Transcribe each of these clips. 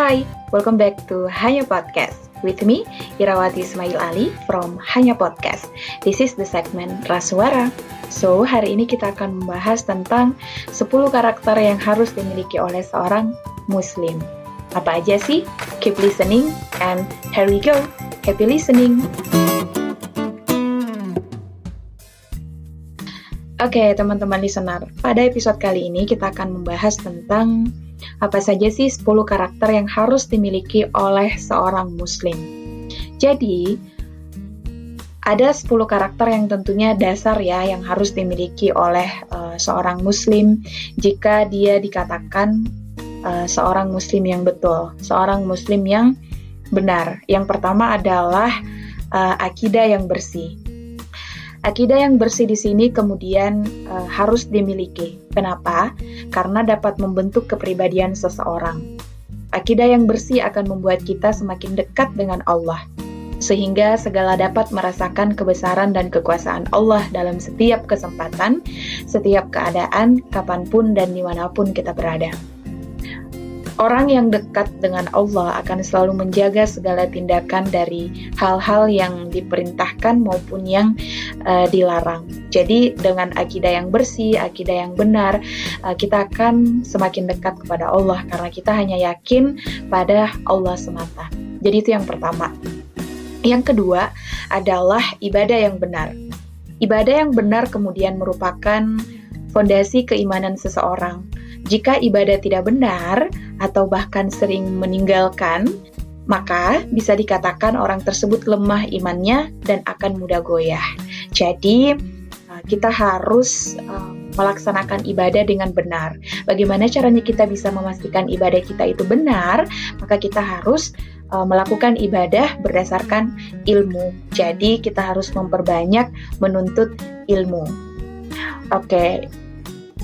Hai, welcome back to Hanya Podcast. With me, Irawati Ismail Ali from Hanya Podcast. This is the segment Rasuara. So, hari ini kita akan membahas tentang 10 karakter yang harus dimiliki oleh seorang muslim. Apa aja sih? Keep listening and here we go. Happy listening. Oke, okay, teman-teman listener. Pada episode kali ini kita akan membahas tentang apa saja sih 10 karakter yang harus dimiliki oleh seorang muslim? Jadi, ada 10 karakter yang tentunya dasar ya yang harus dimiliki oleh uh, seorang muslim jika dia dikatakan uh, seorang muslim yang betul, seorang muslim yang benar. Yang pertama adalah uh, akidah yang bersih. Akidah yang bersih di sini kemudian uh, harus dimiliki. Kenapa? Karena dapat membentuk kepribadian seseorang. Akidah yang bersih akan membuat kita semakin dekat dengan Allah, sehingga segala dapat merasakan kebesaran dan kekuasaan Allah dalam setiap kesempatan, setiap keadaan, kapan pun dan di mana pun kita berada. Orang yang dekat dengan Allah akan selalu menjaga segala tindakan dari hal-hal yang diperintahkan maupun yang uh, dilarang. Jadi dengan akidah yang bersih, akidah yang benar, uh, kita akan semakin dekat kepada Allah karena kita hanya yakin pada Allah semata. Jadi itu yang pertama. Yang kedua adalah ibadah yang benar. Ibadah yang benar kemudian merupakan fondasi keimanan seseorang jika ibadah tidak benar atau bahkan sering meninggalkan, maka bisa dikatakan orang tersebut lemah imannya dan akan mudah goyah. Jadi, uh, kita harus uh, melaksanakan ibadah dengan benar. Bagaimana caranya kita bisa memastikan ibadah kita itu benar? Maka kita harus uh, melakukan ibadah berdasarkan ilmu. Jadi, kita harus memperbanyak menuntut ilmu. Oke,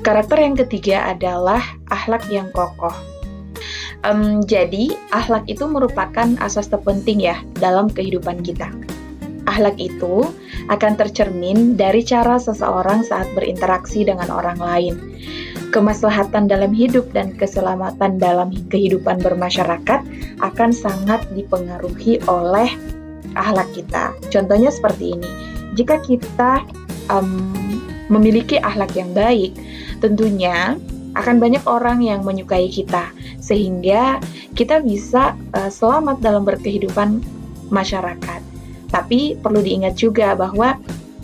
Karakter yang ketiga adalah akhlak yang kokoh. Um, jadi, akhlak itu merupakan asas terpenting ya dalam kehidupan kita. Akhlak itu akan tercermin dari cara seseorang saat berinteraksi dengan orang lain. Kemaslahatan dalam hidup dan keselamatan dalam kehidupan bermasyarakat akan sangat dipengaruhi oleh akhlak kita. Contohnya seperti ini: jika kita um, memiliki akhlak yang baik, tentunya akan banyak orang yang menyukai kita, sehingga kita bisa uh, selamat dalam berkehidupan masyarakat. Tapi perlu diingat juga bahwa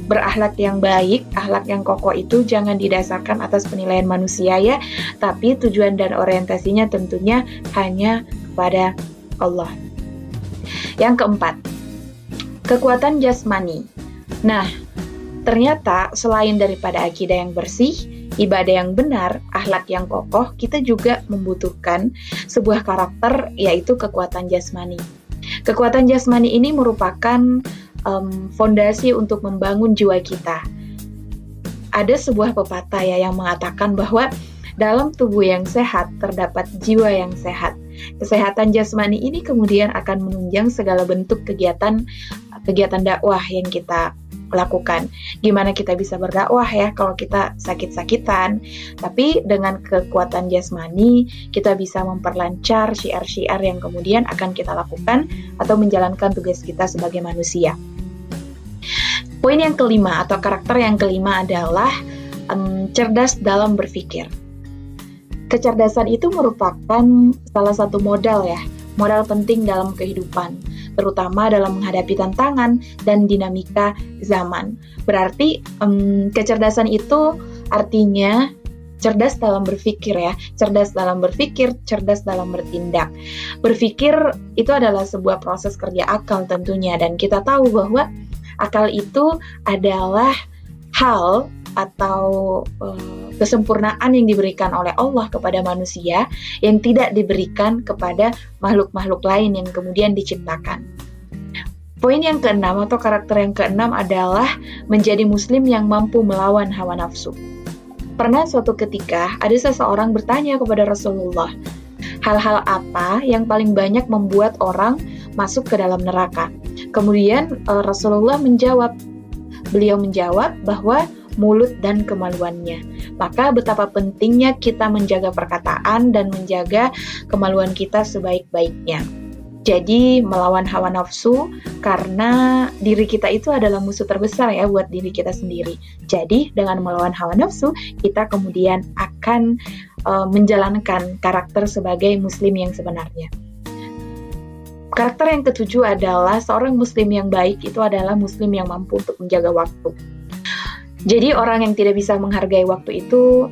berakhlak yang baik, akhlak yang kokoh itu jangan didasarkan atas penilaian manusia ya, tapi tujuan dan orientasinya tentunya hanya kepada Allah. Yang keempat, kekuatan jasmani. Nah, ternyata selain daripada akidah yang bersih, ibadah yang benar, akhlak yang kokoh, kita juga membutuhkan sebuah karakter yaitu kekuatan jasmani. Kekuatan jasmani ini merupakan um, fondasi untuk membangun jiwa kita. Ada sebuah pepatah ya yang mengatakan bahwa dalam tubuh yang sehat terdapat jiwa yang sehat. Kesehatan jasmani ini kemudian akan menunjang segala bentuk kegiatan kegiatan dakwah yang kita lakukan. Gimana kita bisa berdakwah ya kalau kita sakit-sakitan, tapi dengan kekuatan jasmani kita bisa memperlancar syiar-syiar yang kemudian akan kita lakukan atau menjalankan tugas kita sebagai manusia. Poin yang kelima atau karakter yang kelima adalah um, cerdas dalam berpikir. Kecerdasan itu merupakan salah satu modal ya, modal penting dalam kehidupan terutama dalam menghadapi tantangan dan dinamika zaman. Berarti um, kecerdasan itu artinya cerdas dalam berpikir ya, cerdas dalam berpikir, cerdas dalam bertindak. Berpikir itu adalah sebuah proses kerja akal tentunya dan kita tahu bahwa akal itu adalah hal atau uh, kesempurnaan yang diberikan oleh Allah kepada manusia yang tidak diberikan kepada makhluk-makhluk lain yang kemudian diciptakan. Poin yang keenam atau karakter yang keenam adalah menjadi muslim yang mampu melawan hawa nafsu. Pernah suatu ketika ada seseorang bertanya kepada Rasulullah, hal-hal apa yang paling banyak membuat orang masuk ke dalam neraka? Kemudian eh, Rasulullah menjawab, beliau menjawab bahwa mulut dan kemaluannya. Maka betapa pentingnya kita menjaga perkataan dan menjaga kemaluan kita sebaik-baiknya. Jadi melawan hawa nafsu karena diri kita itu adalah musuh terbesar ya buat diri kita sendiri. Jadi dengan melawan hawa nafsu kita kemudian akan uh, menjalankan karakter sebagai muslim yang sebenarnya. Karakter yang ketujuh adalah seorang muslim yang baik itu adalah muslim yang mampu untuk menjaga waktu. Jadi orang yang tidak bisa menghargai waktu itu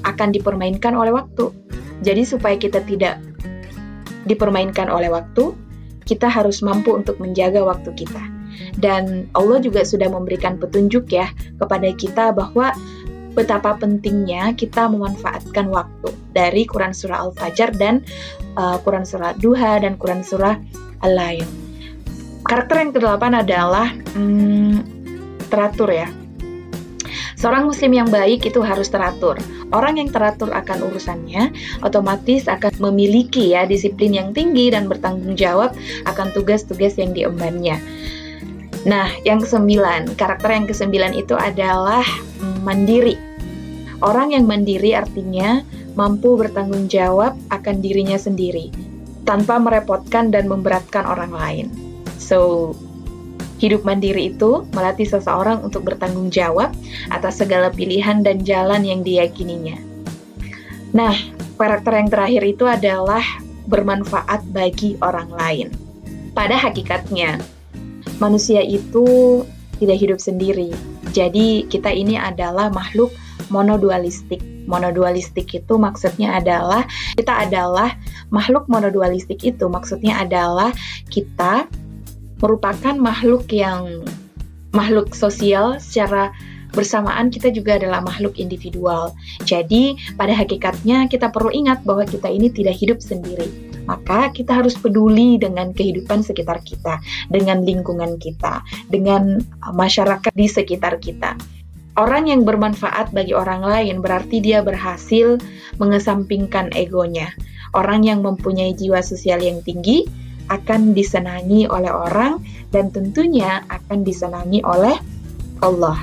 akan dipermainkan oleh waktu. Jadi supaya kita tidak dipermainkan oleh waktu, kita harus mampu untuk menjaga waktu kita. Dan Allah juga sudah memberikan petunjuk ya kepada kita bahwa betapa pentingnya kita memanfaatkan waktu dari Quran Surah Al-Fajr dan uh, Quran Surah Duha dan Quran Surah Al-Lail. Karakter yang kedelapan adalah hmm, teratur ya. Seorang muslim yang baik itu harus teratur. Orang yang teratur akan urusannya otomatis akan memiliki ya disiplin yang tinggi dan bertanggung jawab akan tugas-tugas yang diembannya. Nah, yang kesembilan, karakter yang kesembilan itu adalah mandiri. Orang yang mandiri artinya mampu bertanggung jawab akan dirinya sendiri tanpa merepotkan dan memberatkan orang lain. So, Hidup mandiri itu melatih seseorang untuk bertanggung jawab atas segala pilihan dan jalan yang diyakininya. Nah, karakter yang terakhir itu adalah bermanfaat bagi orang lain. Pada hakikatnya, manusia itu tidak hidup sendiri. Jadi, kita ini adalah makhluk monodualistik. Monodualistik itu maksudnya adalah kita adalah makhluk monodualistik itu maksudnya adalah kita merupakan makhluk yang makhluk sosial secara bersamaan kita juga adalah makhluk individual. Jadi, pada hakikatnya kita perlu ingat bahwa kita ini tidak hidup sendiri. Maka kita harus peduli dengan kehidupan sekitar kita, dengan lingkungan kita, dengan masyarakat di sekitar kita. Orang yang bermanfaat bagi orang lain berarti dia berhasil mengesampingkan egonya. Orang yang mempunyai jiwa sosial yang tinggi akan disenangi oleh orang dan tentunya akan disenangi oleh Allah.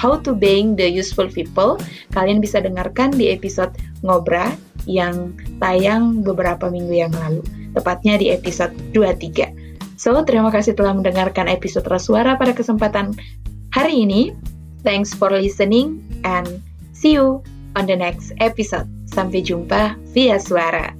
How to being the useful people, kalian bisa dengarkan di episode Ngobra yang tayang beberapa minggu yang lalu, tepatnya di episode 23. So, terima kasih telah mendengarkan episode Rasuara pada kesempatan hari ini. Thanks for listening and see you on the next episode. Sampai jumpa via suara.